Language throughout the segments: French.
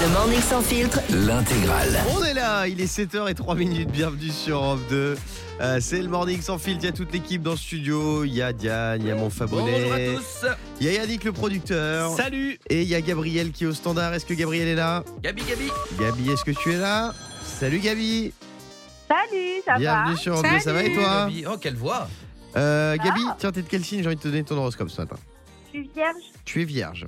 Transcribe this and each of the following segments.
Le Morning Sans Filtre, L'intégrale. On est là, il est 7h03 minutes, bienvenue sur Europe 2. Euh, c'est le morning sans filtre, il y a toute l'équipe dans le studio, il y a Diane, il y a mon Fabonnet, Bonjour à tous. il y a Yannick le producteur, Salut. et il y a Gabriel qui est au standard. Est-ce que Gabriel est là? Gabi, Gabi. Gabi, est-ce que tu es là? Salut Gabi, Salut, ça bienvenue sur Europe 2, ça va et toi? Gabi. Oh, quelle voix. Euh, Gabi, Ah. tiens, t'es de quel signe? J'ai envie de te donner ton horoscope ce matin. Je suis vierge. Tu es vierge.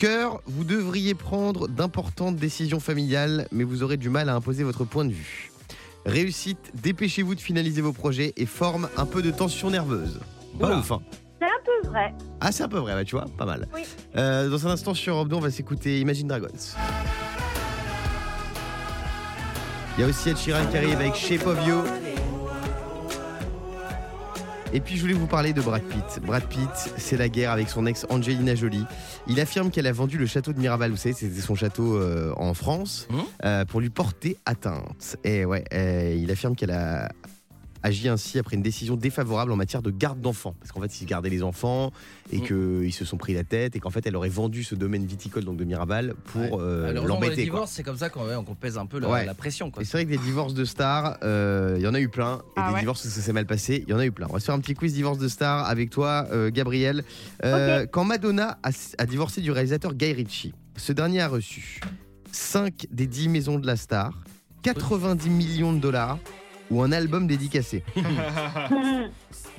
Cœur, vous devriez prendre d'importantes décisions familiales, mais vous aurez du mal à imposer votre point de vue. Réussite, dépêchez-vous de finaliser vos projets et forme un peu de tension nerveuse. Pas ouf, hein. C'est un peu vrai. Ah, c'est un peu vrai, bah, tu vois, pas mal. Oui. Euh, dans un instant sur Europe 2, on va s'écouter Imagine Dragons. Il y a aussi Ed Sheeran qui arrive avec Shape of You. Et puis je voulais vous parler de Brad Pitt. Brad Pitt, c'est la guerre avec son ex Angelina Jolie. Il affirme qu'elle a vendu le château de Miraval, vous savez, c'était son château euh, en France, Mhm. euh, pour lui porter atteinte. Et ouais, euh, il affirme qu'elle a agi ainsi après une décision défavorable en matière de garde d'enfants. Parce qu'en fait, ils gardaient les enfants et Mhm. qu'ils se sont pris la tête et qu'en fait, elle aurait vendu ce domaine viticole donc de Miraval pour euh, dans les l'embêter. divorces, c'est comme ça qu'on ouais, qu'on pèse un peu la, Ouais. la pression. Quoi. Et c'est vrai que des divorces de stars, euh, il y en a eu plein. Et Ah des ouais. divorces où ça s'est mal passé, il y en a eu plein. On va se faire un petit quiz divorce de stars avec toi, euh, Gabriel. Euh, Quand Madonna a, a divorcé du réalisateur Guy Ritchie, ce dernier a reçu 5 des 10 maisons de la star, 90 millions de dollars ou un album dédicacé. oh,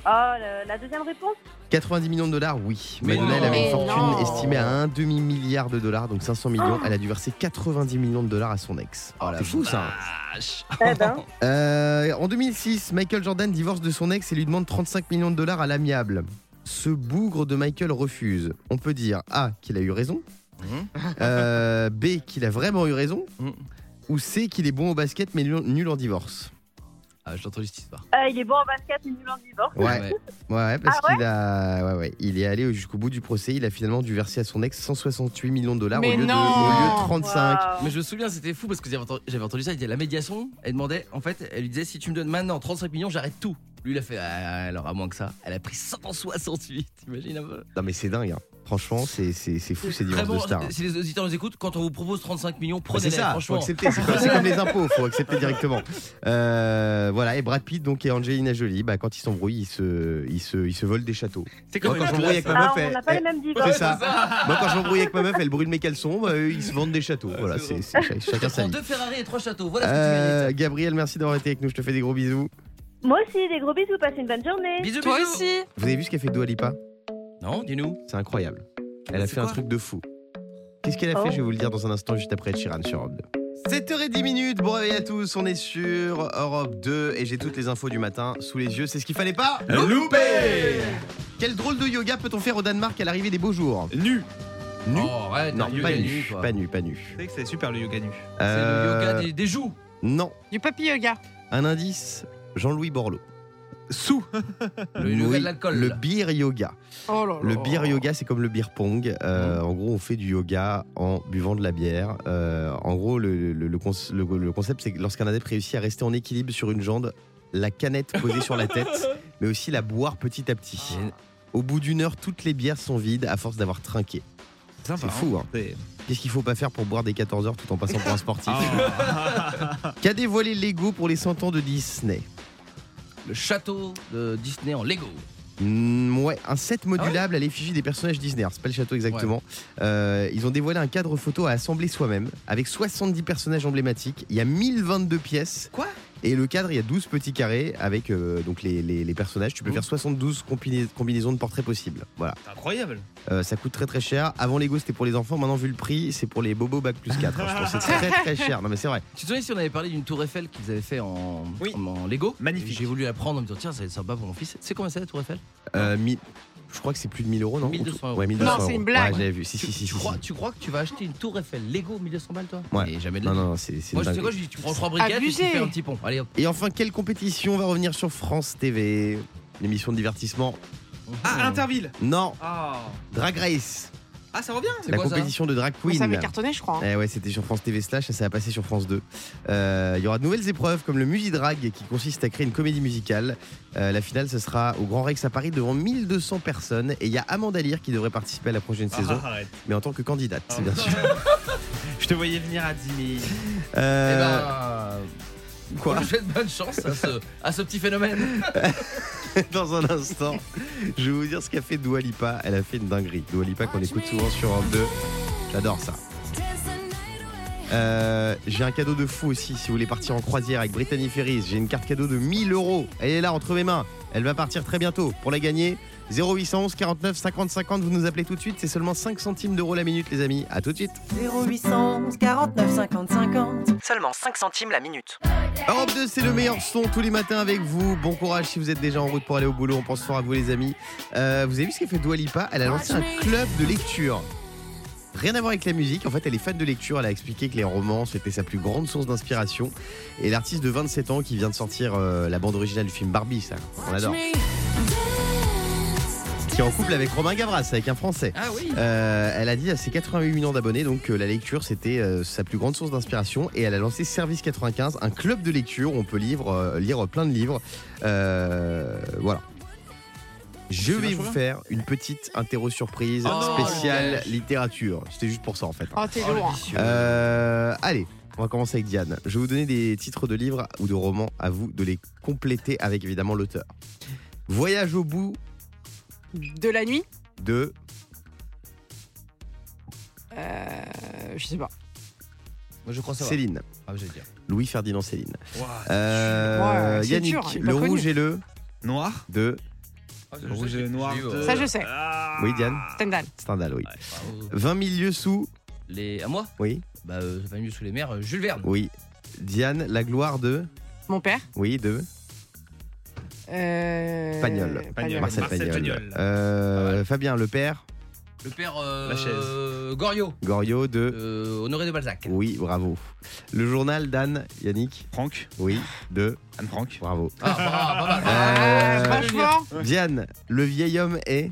le- la deuxième réponse 90 millions de dollars, oui. Mais Madonna, elle avait une Mais fortune non. estimée à un demi-milliard de dollars, donc 500 millions. Elle a dû verser 90 millions de dollars à son ex. Oh, c'est fou ça. vache. Eh ben. Euh, en 2006, Michael Jordan divorce de son ex et lui demande 35 millions de dollars à l'amiable. Ce bougre de Michael refuse. On peut dire A qu'il a eu raison, Mhm. euh, B qu'il a vraiment eu raison, Mhm. ou C qu'il est bon au basket mais nul, nul en divorce. Ah, j'ai entendu cette histoire. Euh, il est bon en basket, mais nul en divorce. Ouais, ouais, ouais, parce Ah ouais qu'il a, ouais, ouais, il est allé jusqu'au bout du procès. Il a finalement dû verser à son ex 168 millions de dollars au lieu, de, non au lieu de 35. Waouh. Mais je me souviens, c'était fou parce que j'avais entendu, ça. Il disait la médiation. Elle demandait, en fait, elle lui disait si tu me donnes maintenant 35 millions, j'arrête tout. Lui, il a fait, ah, alors à moins que ça. Elle a pris 168. T'imagines un peu Non mais c'est dingue. hein. Franchement, c'est c'est- c'est fou ces divorces bon, de stars. Si les auditeurs nous écoutent, quand on vous propose 35 millions, prenez-les. c'est ça, faut franchement. accepter. C'est comme, comme les impôts, faut accepter directement. Euh, voilà, et Brad Pitt donc et Angelina Jolie, bah, quand ils s'embrouillent, ils se, ils se, ils se volent des châteaux. C'est Moi, quand je m'embrouille avec ma Ah, meuf, on elle- n'a pas les mêmes divorces. c'est ça. Moi, quand je m'embrouille avec ma meuf, elle brûle mes caleçons. bah, eux, ils se vendent des châteaux. Voilà, c'est c'est- ch- chacun sa vie. deux Ferrari et trois châteaux. Voilà ce que tu Euh, mérites. Gabriel, merci d'avoir été avec nous. Je te fais des gros bisous. Moi aussi, des gros bisous, passez une bonne journée. Bisous, Toi bisous. aussi Vous avez vu ce qu'a fait Dua Lipa? Non, dis-nous. C'est incroyable. Elle a C'est fait un truc de fou. Qu'est-ce qu'elle a Oh. fait Je vais vous le dire dans un instant, juste après Sheeran sur Europe 2. 7h10 minutes, bon réveil à tous, on est sur Europe 2 et j'ai toutes les infos du matin sous les yeux, c'est ce qu'il fallait pas Loupé Quel drôle de yoga peut-on faire au Danemark à l'arrivée des beaux jours Nu. Nu Oh, ouais, Non, yoga pas nu, pas nu, pas nu. C'est que c'est super le yoga nu. C'est Euh, le yoga des, des joues. Non, Du papy yoga. un indice, Jean-Louis Borloo. Sous. Le yoga Oui, de l'alcool. Le beer yoga. Oh là là. Le beer yoga, c'est comme le beer pong. Euh, En gros, on fait du yoga en buvant de la bière. Euh, en gros, le, le- le cons- le- le concept, c'est que lorsqu'un adepte réussit à rester en équilibre sur une jambe, la canette posée sur la tête, mais aussi la boire petit à petit. Au bout d'une heure, toutes les bières sont vides à force d'avoir trinqué. C'est fou, hein. C'est- Qu'est-ce qu'il faut pas faire pour boire des 14 heures tout en passant pour un sportif Ah. Qu'a dévoilé Lego pour les 100 ans de Disney? Le château de Disney en Lego. Mm, ouais, un set modulable à l'effigie des personnages Disney. Alors, C'est pas le château exactement. Euh, ils ont dévoilé un cadre photo à assembler soi-même avec 70 personnages emblématiques. Il y a 1022 pièces. Quoi? Et le cadre, il y a 12 petits carrés avec euh, donc les, les- les personnages. Tu peux Mhm. faire 72 combina- combinaisons de portraits possibles. Voilà. C'est incroyable. Euh, ça coûte très très cher. Avant Lego, c'était pour les enfants. Maintenant, vu le prix, c'est pour les bobos bac plus 4. Je pense que c'est très très cher. Non, mais c'est vrai. Tu te souviens si on avait parlé d'une tour Eiffel qu'ils avaient fait en, Oui. en, en Lego? Magnifique. J'ai voulu la prendre en me disant tiens, c'est sympa pour mon fils. C'est combien c'est la tour Eiffel? Euh, mi- Je crois que c'est plus de 1000 euros, non 1200 euros. Ouais, 1200 Non, c'est une blague. Ouais, j'avais vu. Si, si, si. tu, si, crois, si. tu crois que tu vas acheter une tour Eiffel Lego 1200 balles toi Ouais. Et jamais de la Non, non, non, c'est c'est Moi, je sais quoi, je dis tu prends trois briquettes et tu Abusé. fais un petit pont. Allez hop. Et enfin, quelle compétition va revenir sur France TV L'émission de divertissement Ah, Interville. Non, Ah. Drag Race. Ah, ça revient. C'est La quoi ça compétition de drag queen. Ça avait cartonné, je crois. hein. Eh ouais, c'était sur France TV slash, ça va passer sur France 2. Euh, Il y aura de nouvelles épreuves comme le Musidrag qui consiste à créer une comédie musicale. Euh, la finale, ce sera au Grand Rex à Paris devant 1200 personnes. Et il y a Amanda Lear qui devrait participer à la prochaine saison, Ah, arrête. mais en tant que candidate, Ah. bien sûr. Je te voyais venir à 10 000. Euh, Eh ben, Quoi je souhaite bonne chance à ce, à ce petit phénomène. Dans un instant, je vais vous dire ce qu'a fait Dua Lipa. Elle a fait une dinguerie. Dua Lipa qu'on écoute souvent sur Europe 2. J'adore ça. Euh, j'ai un cadeau de fou aussi si vous voulez partir en croisière avec Brittany Ferries. J'ai une carte cadeau de 1000 euros. Elle est là entre mes mains. Elle va partir très bientôt. Pour la gagner, 0811 49 50 50. Vous nous appelez tout de suite. C'est seulement 5 centimes d'euros la minute, les amis. À tout de suite. 0811 49 50 50. Seulement 5 centimes la minute. Europe 2, c'est le meilleur son tous les matins avec vous. Bon courage si vous êtes déjà en route pour aller au boulot. On pense fort à vous, les amis. Euh, vous avez vu ce qu'a fait Dua Lipa? Elle a lancé un club de lecture. Rien à voir avec la musique. En fait, elle est fan de lecture. Elle a expliqué que les romans, c'était sa plus grande source d'inspiration. Et l'artiste de 27 ans qui vient de sortir euh, la bande originale du film Barbie, ça, on adore. Qui est en couple avec Romain Gavras, avec un Français. Ah oui. Euh, elle a dit à ses 88 millions d'abonnés donc que la lecture c'était euh, sa plus grande source d'inspiration et elle a lancé Service 95, un club de lecture où on peut lire, euh, lire plein de livres. Euh, voilà. Je vais vous faire une petite interro surprise Oh, spéciale littérature. C'était juste pour ça en fait. Oh, t'es Oh, le lourd. Euh, allez, on va commencer avec Diane. Je vais vous donner des titres de livres ou de romans à vous de les compléter avec évidemment l'auteur. Voyage au bout De la nuit de euh, Je sais pas. Moi, je crois savoir. Céline. Ah, j'allais dire. Louis Ferdinand Céline. Euh, Ouais, c'est Yannick, dur, il est le connu. rouge et le Noir de Ah, Le rouge et le noir. eu, euh, Ça, je sais. Ah. Oui, Diane Stendhal. Stendhal, oui. bravo. 20 000 lieues sous Les... À moi Oui, Bah, euh, 20 minutes sous les mers, euh, Jules Verne. oui. Diane, la gloire de Mon père. Oui, de. Pagnol. Pagnol. Marcel, Marcel Pagnol. Pagnol. Euh, Fabien, le père Le père euh, La chaise. euh, Goriot. Goriot de Euh, Honoré de Balzac. Oui, bravo. Le journal d'Anne, Yannick Franck. Oui, de Anne Franck. Bravo. Ah, pas mal, pas mal. Ah, Euh, franchement. Diane, le vieil homme est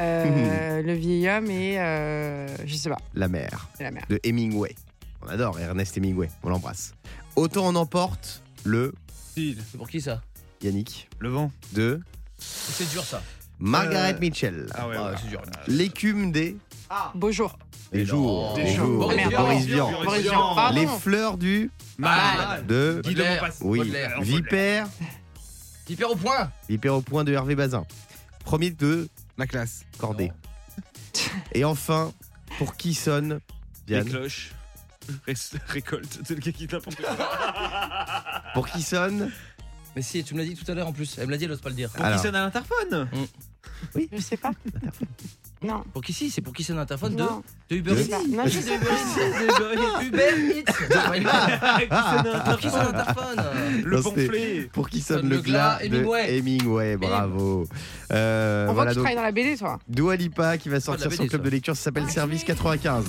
Euh, le vieil homme et. Euh, je sais pas. la mère la mère. de Hemingway. On adore Ernest Hemingway, on l'embrasse. Autant on emporte le. C'est pour qui ça Yannick Le vent. de C'est dur ça. Margaret Euh, Mitchell. Ah ouais, Ah, ouais. c'est dur. L'écume des Beau jour. des jours, des Des jours. Boris Boris, Vian. Vian. Boris Vian. Pardon. Les fleurs du Mal. de Guy de Baudelaire. Maupassant. oui, Baudelaire. Vipère, au point. Vipère au point de Hervé Bazin. Premier de La classe. Cordée. Et enfin, pour qui sonne Les Diane cloches. Ré- récolte. C'est le gars qui n'importe quoi. Pour qui sonne Mais si, tu me l'as dit tout à l'heure en plus. Elle me l'a dit, elle ose pas le dire. Pour Alors. qui sonne à l'interphone Je sais pas. Non. Pour qui si C'est pour qui c'est un interphone de, Non. de Uber De- Eats. Non, je sais pas. Uber Eats. Pour qui c'est un interphone Le Non, c'était- pamphlet. Pour qui sonne Sonne le glas glas, de Hemingway. Hemingway, bravo. Euh, On voit voilà que tu donc travailles dans la BD, toi. Dua Lipa qui va Ah, sortir la son BD, club ça. de lecture, ça s'appelle Service 95.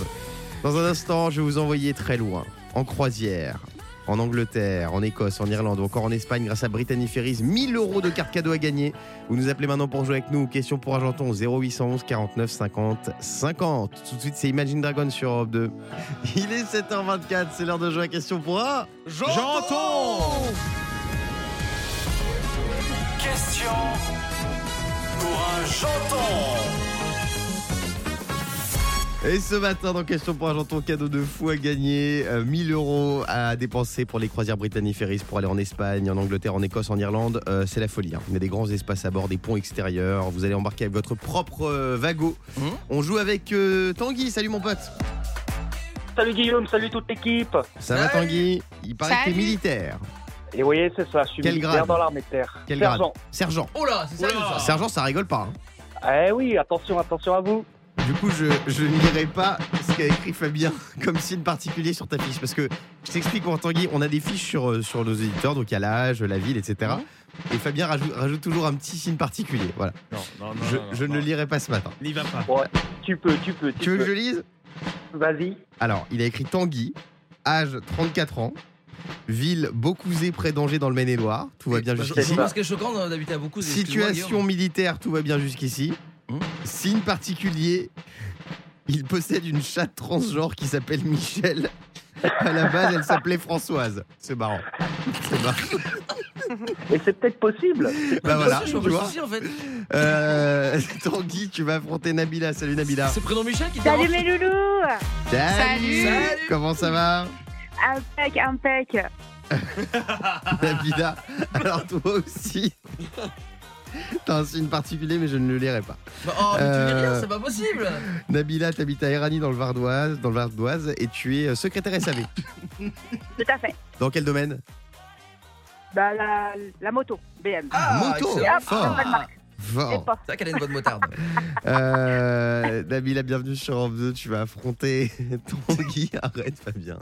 Dans un instant, je vais vous envoyer très loin, en croisière, en Angleterre, en Écosse, en Irlande ou encore en Espagne grâce à Brittany Ferries. 1000 euros de cartes cadeaux à gagner. Vous nous appelez maintenant pour jouer avec nous. Question pour Argenton 0811 49 50 50. Tout de suite, c'est Imagine Dragon sur Europe 2. Il est 7h24, c'est l'heure de jouer à Question pour un. J'entends Question pour un janton. Et ce matin, dans Question pour Argenton, cadeau de fou à gagner. euh, 1000 euros à dépenser pour les croisières Brittany Ferries pour aller en Espagne, en Angleterre, en Écosse, en Irlande. Euh, c'est la folie. hein. Il y a des grands espaces à bord, des ponts extérieurs. Vous allez embarquer avec votre propre euh, wagon. Mhm. On joue avec euh, Tanguy. Salut mon pote. Salut Guillaume, salut toute l'équipe. Ça va Salut. Tanguy? Il paraît que t'es Salut. militaire. Et oui, c'est ça, je suis Quel militaire grade? dans l'armée de terre. Quel Sergent. Sergent. Oh là, c'est ça. Sergent, ça rigole pas. hein. Eh oui, attention, attention à vous. Du coup, je, je ne lirai pas ce qu'a écrit Fabien comme signe particulier sur ta fiche. Parce que je t'explique, pour Tanguy, on a des fiches sur, euh, sur nos éditeurs, donc il y a l'âge, la ville, etc. Et Fabien rajoute, rajoute toujours un petit signe particulier. Voilà. Non, non, non. Je, non, non, je ne le lirai pas ce matin. N'y va pas. Tu peux, tu peux, tu, Tu veux que je lise? Vas-y. Alors, il a écrit Tanguy, âge 34 ans, ville Beaucouzé près d'Angers dans le Maine-et-Loire. Tout va bien Bah, jusqu'ici. je- moi, ce qui est choquant d'habiter à beaucoup. c'est- excuse-moi, Situation militaire, tout va bien jusqu'ici. Signe particulier, il possède une chatte transgenre qui s'appelle Michel. À la base, elle s'appelait Françoise. C'est marrant. C'est marrant. Et c'est peut-être possible. Bah voilà, je tu vois en fait. Euh, Tanguy, tu vas affronter Nabila. Salut Nabila. C'est prénom Michel qui te Salut mes loulous Salut. Salut. Comment ça va? Impec, impec Nabila Alors toi aussi. T'as un signe particulier, mais je ne le lirai pas. Bah, Oh, mais tu Euh, rien, c'est pas possible. Nabila, t'habites à Erani dans le Vardoise, dans le Vardoise, et tu es euh, secrétaire SAV. Tout à fait. Dans quel domaine? Bah, la, la moto, BM. Ah, Moto? excellent. Fort. Ah, Fort. C'est vrai qu'elle a une bonne motarde. Euh, Nabila, bienvenue sur Europe 2. Tu vas affronter Tanguy. Arrête, Fabien.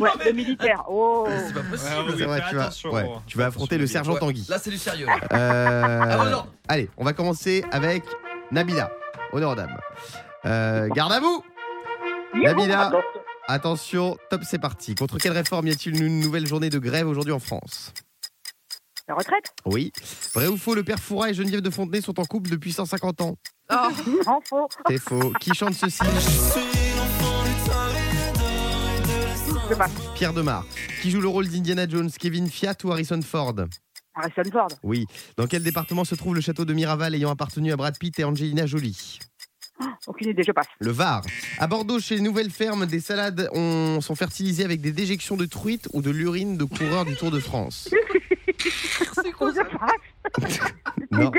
Ouais, le militaire. Oh C'est pas Ouais, possible. oui, C'est vrai, fais tu vas, attention. ouais, tu vas affronter le sergent Ouais, Tanguy. Là, c'est du sérieux. Euh, Ah, non. allez, on va commencer avec Nabila. Honneur aux dames. Euh, garde à vous Nabila, Attention. attention, top, c'est parti. Contre quelle réforme y a-t-il une nouvelle journée de grève aujourd'hui en France? La retraite Oui. Vrai ou faux, le père Fouras et Geneviève de Fontenay sont en couple depuis 150 ans? Oh, En faux. C'est faux. Qui chante ceci? Je passe. Pierre Demar. Qui joue le rôle d'Indiana Jones Kevin Fiat ou Harrison Ford? Harrison Ford. Oui. Dans quel département se trouve le château de Miraval ayant appartenu à Brad Pitt et Angelina Jolie? Aucune idée, je passe. Le Var. À Bordeaux, chez les nouvelles fermes, des salades ont- sont fertilisées avec des déjections de truites ou de l'urine de coureurs du Tour de France. C'est quoi ça. Non,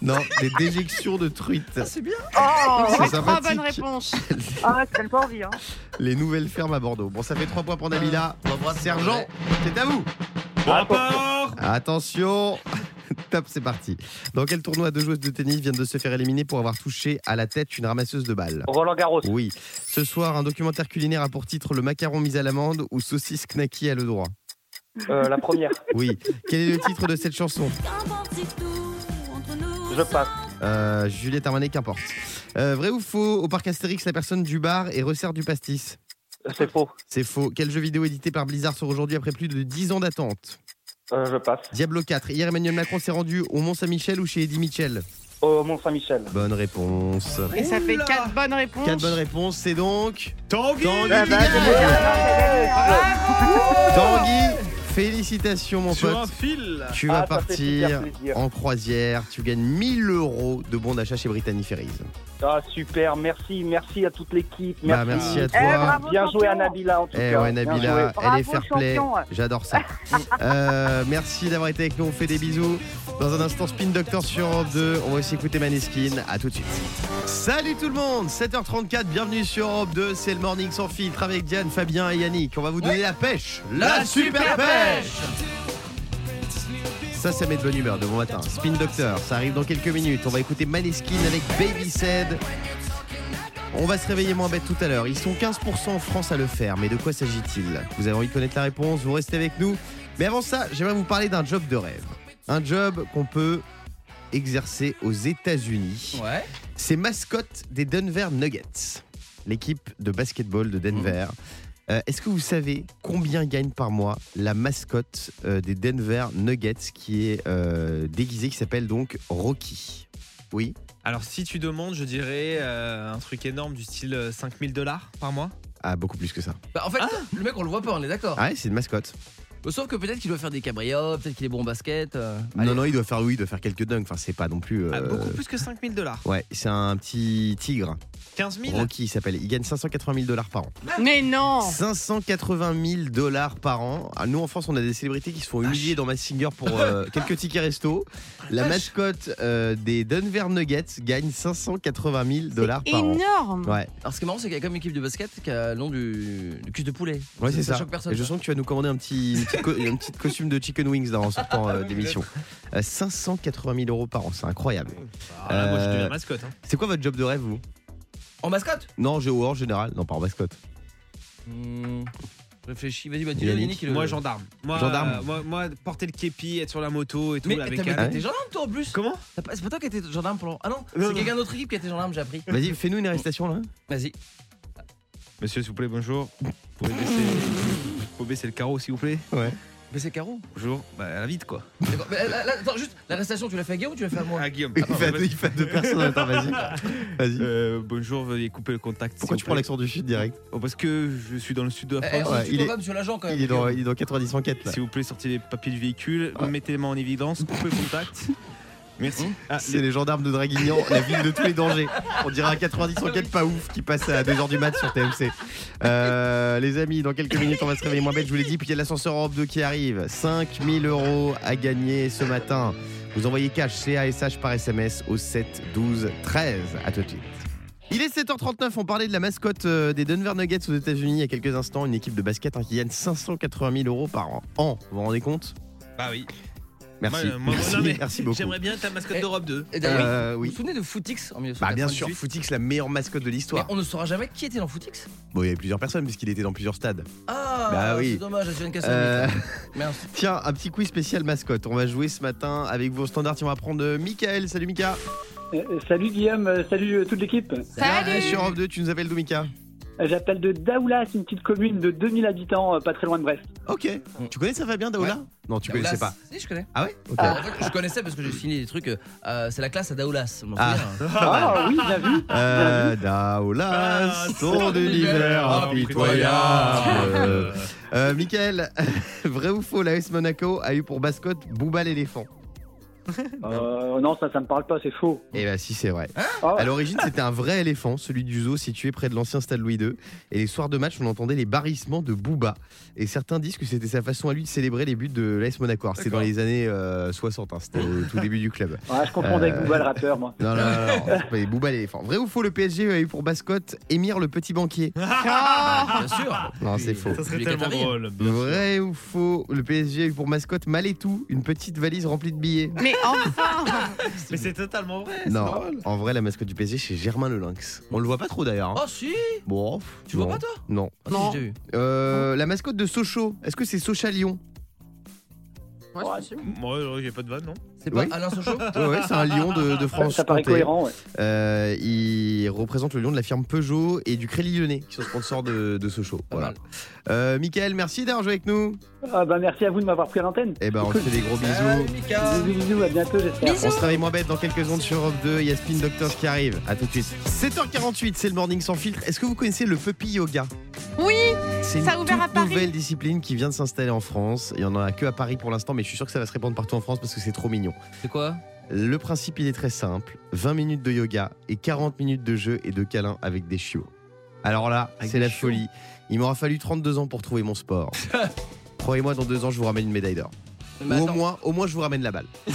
non, des déjections de truites. C'est bien. Oh C'est trois bonnes réponses. Ah, c'est pas envie, hein. Les nouvelles fermes à Bordeaux. Bon, ça fait 3 points pour Nabila. On embrasse Sergent, c'est à vous. Bon rapport Attention. Top, c'est parti. Dans quel tournoi deux joueuses de tennis viennent de se faire éliminer pour avoir touché à la tête une ramasseuse de balles Roland Garros. Oui. Ce soir, un documentaire culinaire a pour titre Le macaron mis à l'amande ou Saucisse knacky à le droit. Euh, la première. Oui. Quel est le titre de cette chanson? Je passe. euh, Juliette Armanet, qu'importe. Euh, vrai ou faux Au parc Astérix, la personne du bar et resserre du pastis? C'est faux. C'est faux. Quel jeu vidéo édité par Blizzard sort aujourd'hui après plus de 10 ans d'attente? Euh, je passe. Diablo 4. Hier, Emmanuel Macron s'est rendu au Mont-Saint-Michel ou chez Eddie Mitchell? Au Mont-Saint-Michel. Bonne réponse. Et ça fait Oula. quatre bonnes réponses. 4 bonnes réponses, c'est donc Tanguy Tanguy. Bah, c'est Tanguy, félicitations mon Sur un pote. fil Tu Ah, vas partir en croisière. Tu gagnes 1000 euros de bons d'achat chez Brittany Ferries. Ah, super. Merci. Merci à toute l'équipe. Bah, Merci. à Eh, toi. bravo, Bien joué à. Nabila en tout Eh cas. ouais, Bien Nabila, elle est fair play. J'adore ça. Euh, merci d'avoir été avec nous. On fait des bisous. Dans un instant, Spin Doctor sur Europe 2. On va aussi écouter Maneskin. À tout de suite. Salut tout le monde. 7h34. Bienvenue sur Europe 2. C'est le morning sans filtre avec Diane, Fabien et Yannick. On va vous donner la pêche. La super pêche Ça, ça met de bonne humeur de bon matin. Spin Doctor, ça arrive dans quelques minutes. On va écouter Maneskin avec Baby Said. On va se réveiller moins bête tout à l'heure. Ils sont 15% en France à le faire, mais de quoi s'agit-il? Vous avez envie de connaître la réponse? Vous restez avec nous. Mais avant ça, j'aimerais vous parler d'un job de rêve. Un job qu'on peut exercer aux États-Unis. Ouais. C'est mascotte des Denver Nuggets, l'équipe de basketball de Denver. Euh, Est-ce que vous savez combien gagne par mois la mascotte euh, des Denver Nuggets qui est euh, déguisée, qui s'appelle donc Rocky? Oui Alors si tu demandes, je dirais euh, un truc énorme du style euh, 5000 dollars par mois. Ah, beaucoup plus que ça. Bah, en fait, le mec, on le voit pas, on est d'accord. Ah ouais, c'est une mascotte. Sauf que peut-être qu'il doit faire des cabrioles, peut-être qu'il est bon au basket. euh, Non, allez. non, il doit faire, oui, il doit faire quelques dunks. Enfin, c'est pas non plus. euh, Ah, beaucoup plus que 5000 dollars. Ouais, c'est un petit tigre. 15 000 Rocky, il s'appelle. Il gagne 580 000 dollars par an. Mais non 580 000 dollars par an. Ah, Nous en France, on a des célébrités qui se font humilier dans Massinger pour euh, quelques tickets resto. La mascotte euh, des Denver Nuggets gagne 580 000 dollars par an. Énorme Ouais, Alors, ce qui est marrant, c'est qu'il y a comme une équipe de basket qui a le nom du, du cul de poulet. ouais c'est ça. choque personne. Et je sens que tu vas nous commander un petit, petite co- un petit costume de chicken wings là, en sortant euh, d'émission. Euh, 580 000 euros par an, c'est incroyable. Ah, là, Moi, je Euh, deviens mascotte. hein. C'est quoi votre job de rêve, vous? En mascotte? Non, géo en général. Non, pas en mascotte. Hmm, Réfléchis, vas-y, bah, dis Yannick. Il- Moi, gendarme. Moi, Gendarme. euh, moi, moi, porter le képi, être sur la moto et tout, Mais t'as. Ah été gendarme, toi, en plus? Comment? C'est pas toi qui étais gendarme pendant. Ah non, c'est quelqu'un d'autre équipe qui été gendarme, j'ai appris. Vas-y, fais-nous une arrestation là. Vas-y. Monsieur, s'il vous plaît, bonjour. Vous pouvez baisser, pouvez baisser le carreau, s'il vous plaît Ouais. C'est Caro. Bonjour. Bah, elle vite quoi. D'accord. Mais, là, là, attends, juste, la restation, tu l'as fait à Guillaume ou tu l'as fait à moi Ah, Guillaume. Il fait, à deux, il fait à deux personnes. Attends, vas-y. Vas-y. Euh, bonjour, veuillez couper le contact. Pourquoi s'il tu vous prends plaît. l'accent du sud direct Oh, Parce que je suis dans le sud de la Eh, France. Ouais, tu il est- pas, monsieur l'agent quand même. Il est dans, Guillaume. il est dans 90 enquêtes là. S'il vous plaît, sortez les papiers du véhicule, mettez-les en évidence, coupez le contact. Merci. Hum. Ah, C'est les gendarmes de Draguignan, la ville de tous les dangers. On dirait un 90 enquête pas ouf qui passe à 2h du mat sur TMC. Euh, les amis, dans quelques minutes, on va se réveiller moins bête, je vous l'ai dit. Puis il y a l'ascenseur Europe 2 qui arrive. 5000 euros à gagner ce matin. Vous envoyez cash CASH par SMS au 7 12 13. À tout de suite. Il est 7h39, on parlait de la mascotte euh, des Denver Nuggets aux États-Unis il y a quelques instants, une équipe de basket hein, qui gagne 580 000 euros par an. An, vous vous rendez compte? Bah oui. Merci. Moi, moi, merci, non, mais merci beaucoup. J'aimerais bien ta mascotte Eh, d'Europe 2. Et d'ailleurs, Euh, vous oui. vous souvenez de Footix en 1998 Bah bien sûr, Footix, la meilleure mascotte de Mais l'histoire. on ne saura jamais qui était dans Footix. Bon, il y avait plusieurs personnes puisqu'il était dans plusieurs stades. Ah, Bah oui. c'est dommage, je suis une casse Euh, Merde. tiens, un petit quiz spécial mascotte. On va jouer ce matin avec vos standards. Tiens, on va prendre euh, Michael. Salut Mika. Euh, salut Guillaume, euh, salut euh, toute l'équipe. Allez, sur Europe 2, tu nous appelles d'où Mika Euh, J'appelle de Daoulas, une petite commune de 2000 habitants, euh, pas très loin de Brest. Ok. Tu connais ça Fabien Daoula Non, tu Daoulas. connaissais pas. Si, je connais. Ah ouais Ok. En fait, je connaissais parce que j'ai signé des trucs. euh, c'est la classe à Daoulas. on m'en Ah. souvient. Ah oui, bien vu. Euh, Daoulas, Ah, ton univers impitoyable. Euh, Euh, Michael, vrai ou faux, l'AS Monaco a eu pour mascotte Booba l'éléphant Euh, non, ça, ça me parle pas, c'est faux. Eh bah si, c'est vrai. Ah, À l'origine, c'était un vrai éléphant, celui du zoo situé près de l'ancien stade Louis II. Et les soirs de match, on entendait les barrissements de Booba. Et certains disent que c'était sa façon à lui de célébrer les buts de l'AS Monaco. C'était dans les années euh, 60, hein, c'était au tout début du club. ouais, je confondais Euh, avec Booba le rappeur, moi. Non, non, non, non, c'est pas les Booba l'éléphant. Vrai ou faux, le PSG a eu pour mascotte Émir le petit banquier? Bien sûr. Non, c'est faux. Ça serait tellement drôle. Vrai ou faux, le PSG a eu pour mascotte Malétou, une petite valise remplie de billets? Mais enfin Mais c'est totalement vrai. c'est Non, drôle. en vrai, la mascotte du PSG, c'est Germain le Lynx. On le voit pas trop d'ailleurs. hein. Oh, si. Bon, pff, Tu vois non. pas, toi? Non. Ah, si, Non. j'ai déjà vu. Euh, la mascotte de Sochaux, est-ce que c'est Socha Lyon Ouais, c'est. Moi, euh, j'ai pas de vanne, non C'est pas Oui. Alain Sochaux Ouais, ouais, c'est un lion de, de France. ça paraît cohérent, ouais. Euh, il représente le lion de la firme Peugeot et du Crédit Lyonnais, qui sont sponsors de, de. Pas Voilà. mal. Euh, Michael, merci d'avoir joué avec nous. Ah, bah, merci à vous de m'avoir pris à l'antenne. Eh ben, on te fait des gros bisous. Salut, Mika. Bisous, bisous, à bientôt, j'espère. On se réveille moins bête dans quelques secondes sur Europe 2. Il y a Spin Doctors qui arrive. À tout de suite. 7h48, c'est le morning sans filtre. Est-ce que vous connaissez le puppy yoga? Oui, C'est une Ça a ouvert à Paris. nouvelle discipline qui vient de s'installer en France. Il y en a que à Paris pour l'instant, mais je suis sûr que ça va se répandre partout en France parce que c'est trop mignon. C'est quoi? Le principe, il est très simple 20 minutes de yoga et 40 minutes de jeu et de câlin avec des chiots. Alors là, Avec c'est la chiots folie. Il m'aura fallu 32 ans pour trouver mon sport. Croyez-moi, dans deux ans, je vous ramène une médaille d'or. Mais Ou au attends, moins, au moins, je vous ramène la balle.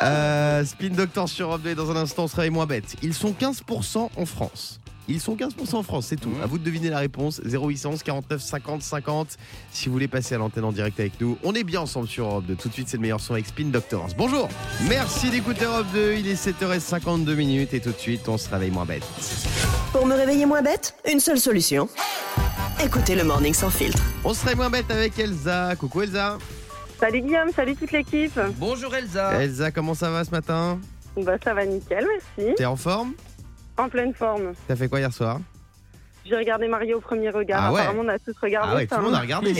Euh, Spin Doctor sur Europe 2, dans un instant, on se réveille moins bête. Ils sont 15% en France. Ils sont 15% en France, c'est tout. Mhm. À vous de deviner la réponse. 0811 49 50 50. Si vous voulez passer à l'antenne en direct avec nous, on est bien ensemble sur Europe 2. Tout de suite, c'est le meilleur son avec Spin Doctors. Bonjour. Merci d'écouter Europe 2. Il est 7h52 minutes et tout de suite, on se réveille moins bête. Pour me réveiller moins bête, une seule solution. Écoutez le Morning Sans Filtre. On se réveille moins bête avec Elsa. Coucou Elsa. Salut Guillaume, salut toute l'équipe. Bonjour Elsa. Elsa, comment ça va ce matin? Bah ça va nickel, merci. T'es en forme? En pleine forme. T'as fait quoi hier soir? J'ai regardé Mario au premier regard. Ah ouais. Apparemment on a tous regardé Ah ouais, ça. tout le monde a hein. regardé.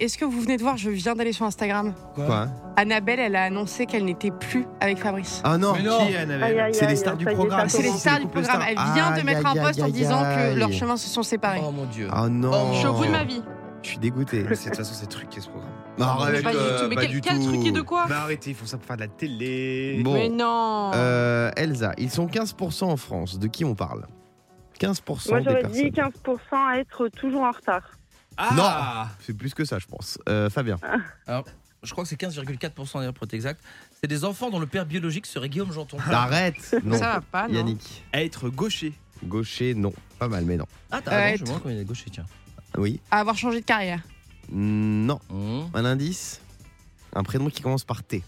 Est-ce que, vous venez de voir, je viens d'aller sur Instagram. Quoi? Annabelle, elle a annoncé qu'elle n'était plus avec Fabrice. Ah non Mais non. Qui est Annabelle? C'est les stars du programme. C'est les stars du programme. Elle vient de Aïe, mettre un aïe, post en disant aïe. que leurs chemins se sont séparés. Oh mon dieu. Ah non Je suis au bout de ma vie. Je suis dégoûté. De toute façon, c'est truqué ce programme. Arrête, pas du euh, tout. Mais pas quel, du quel tout. truc et de quoi Bah arrêtez, ils font ça pour faire de la télé. Bon, Mais non. euh, Elsa, ils sont 15% en France. De qui on parle? 15% Moi des j'aurais dit 15% à être toujours en retard. Ah C'est plus que ça, je pense. Euh, Fabien. Je crois que c'est 15,4% d'ailleurs pour être exact. C'est des enfants dont le père biologique serait Guillaume Janton. Arrête Non. Ça va pas, non. Yannick. Être gaucher. Gaucher, non. Pas mal, mais non. Ah, t'as Euh, raison, je combien il est gaucher, tiens. Oui. À avoir changé de carrière. Mm, Non. Mmh. Un indice Un prénom qui commence par T.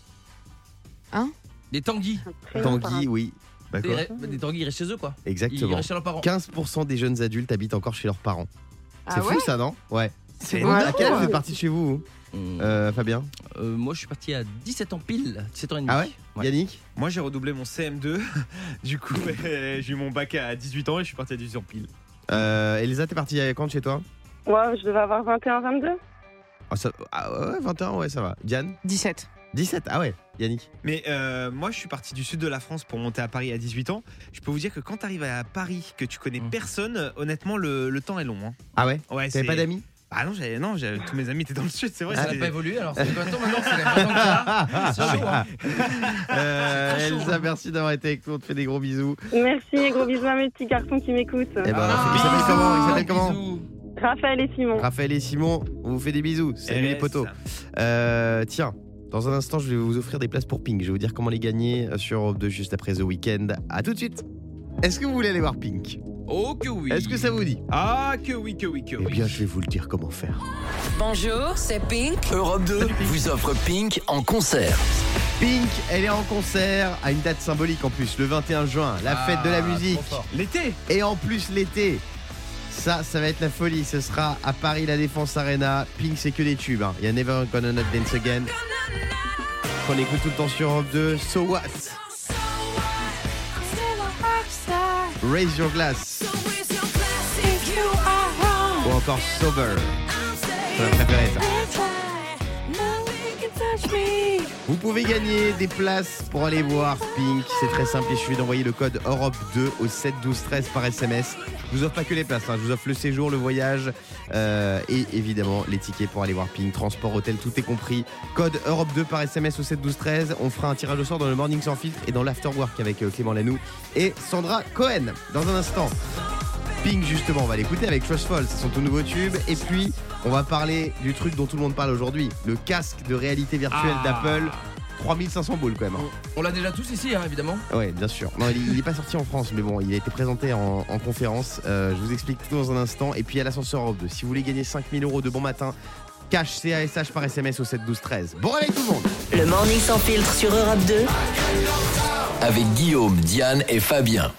Des tanguis. Prénom Tanguy, oui. Bah Des, quoi? des tanguis, ils restent chez eux quoi. Ils Exactement. restent chez leurs parents. 15% des jeunes adultes habitent encore chez leurs parents. C'est Ah fou ouais? ça, non? Ouais. C'est Ouais. À quel âge vous êtes parti de chez vous, vous? Mmh. euh, Fabien? Euh, moi, je suis parti à 17 ans pile. 17 ans et demi. Ah ouais? Yannick? Moi, j'ai redoublé mon CM2. du coup, j'ai eu mon bac à 18 ans et je suis parti à 18 ans pile. euh, Elisa, t'es partie à quand de chez toi? Ouais, je devais avoir 21, 22. Ah, ça- ah ouais, 21, ouais, ça va. Diane 17. 17, ah ouais. Yannick Mais euh, moi, je suis parti du sud de la France pour monter à Paris à 18 ans. Je peux vous dire que quand tu arrives à Paris, que tu connais Mm. personne, honnêtement, le, le temps est long. hein. Ah ouais Ouais, T'avais c'est- pas d'amis Ah non, j'avais, non j'avais- tous mes amis étaient dans le sud, c'est vrai. Ça n'a c'était- pas évolué alors c'est quoi maintenant C'est les 20 ans qu'il y a C'est chaud, hein. Euh, Elsa, merci d'avoir été avec nous. On te fait des gros bisous. Merci, gros bisous à mes petits garçons qui m'écoutent. Eh ben, Ah, il s'appelle comment Il s'appelle comment bisous. Raphaël et Simon. Raphaël et Simon, on vous fait des bisous. Salut les potos. Euh, tiens, dans un instant, je vais vous offrir des places pour Pink. Je vais vous dire comment les gagner euh, sur Europe 2 juste après The Weeknd. À tout de suite. Est-ce que vous voulez aller voir Pink? Oh que oui. Est-ce que ça vous dit? Ah, que oui, que oui, que Eh oui. bien, je vais vous le dire comment faire. Bonjour, c'est Pink. Europe 2 vous offre Pink en concert. Pink, elle est en concert à une date symbolique en plus, le 21 juin, la fête de la Ah, musique. L'été? Et en plus l'été. Ça, ça va être la folie. Ce sera à Paris, la Défense Arena. Pink, c'est que des tubes. hein. Il y a Never Gonna Not Dance Again. Qu'on écoute tout le temps sur Europe 2. So What? Raise Your Glass. Ou encore Sober. C'est ma préférée, ça. Vous pouvez gagner des places pour aller voir Pink. C'est très simple. Il suffit d'envoyer le code Europe 2 au 7 12 13 par SMS. Je vous offre pas que les places. hein. Je vous offre le séjour, le voyage euh, et évidemment les tickets pour aller voir Pink. Transport, hôtel, tout est compris. Code Europe 2 par SMS au 7 12 13. On fera un tirage au sort dans le Morning sans filtre et dans l'Afterwork avec euh, Clément Lanoux et Sandra Cohen. Dans un instant. Pink justement, on va l'écouter avec Trust Fall, c'est son tout nouveau tube. Et puis, on va parler du truc dont tout le monde parle aujourd'hui, le casque de réalité virtuelle Ah. d'Apple. 3500 boules quand même. hein. On l'a déjà tous ici, hein, évidemment. Ouais, bien sûr. Non, il n'est pas sorti en France, mais bon, il a été présenté en, en conférence. Euh, je vous explique tout dans un instant. Et puis, à l'ascenseur Europe 2, si vous voulez gagner 5000 euros de bon matin, cash CASH par SMS au 7 12 13. Bon réveil tout le monde Le morning sans filtre sur Europe 2. Avec Guillaume, Diane et Fabien.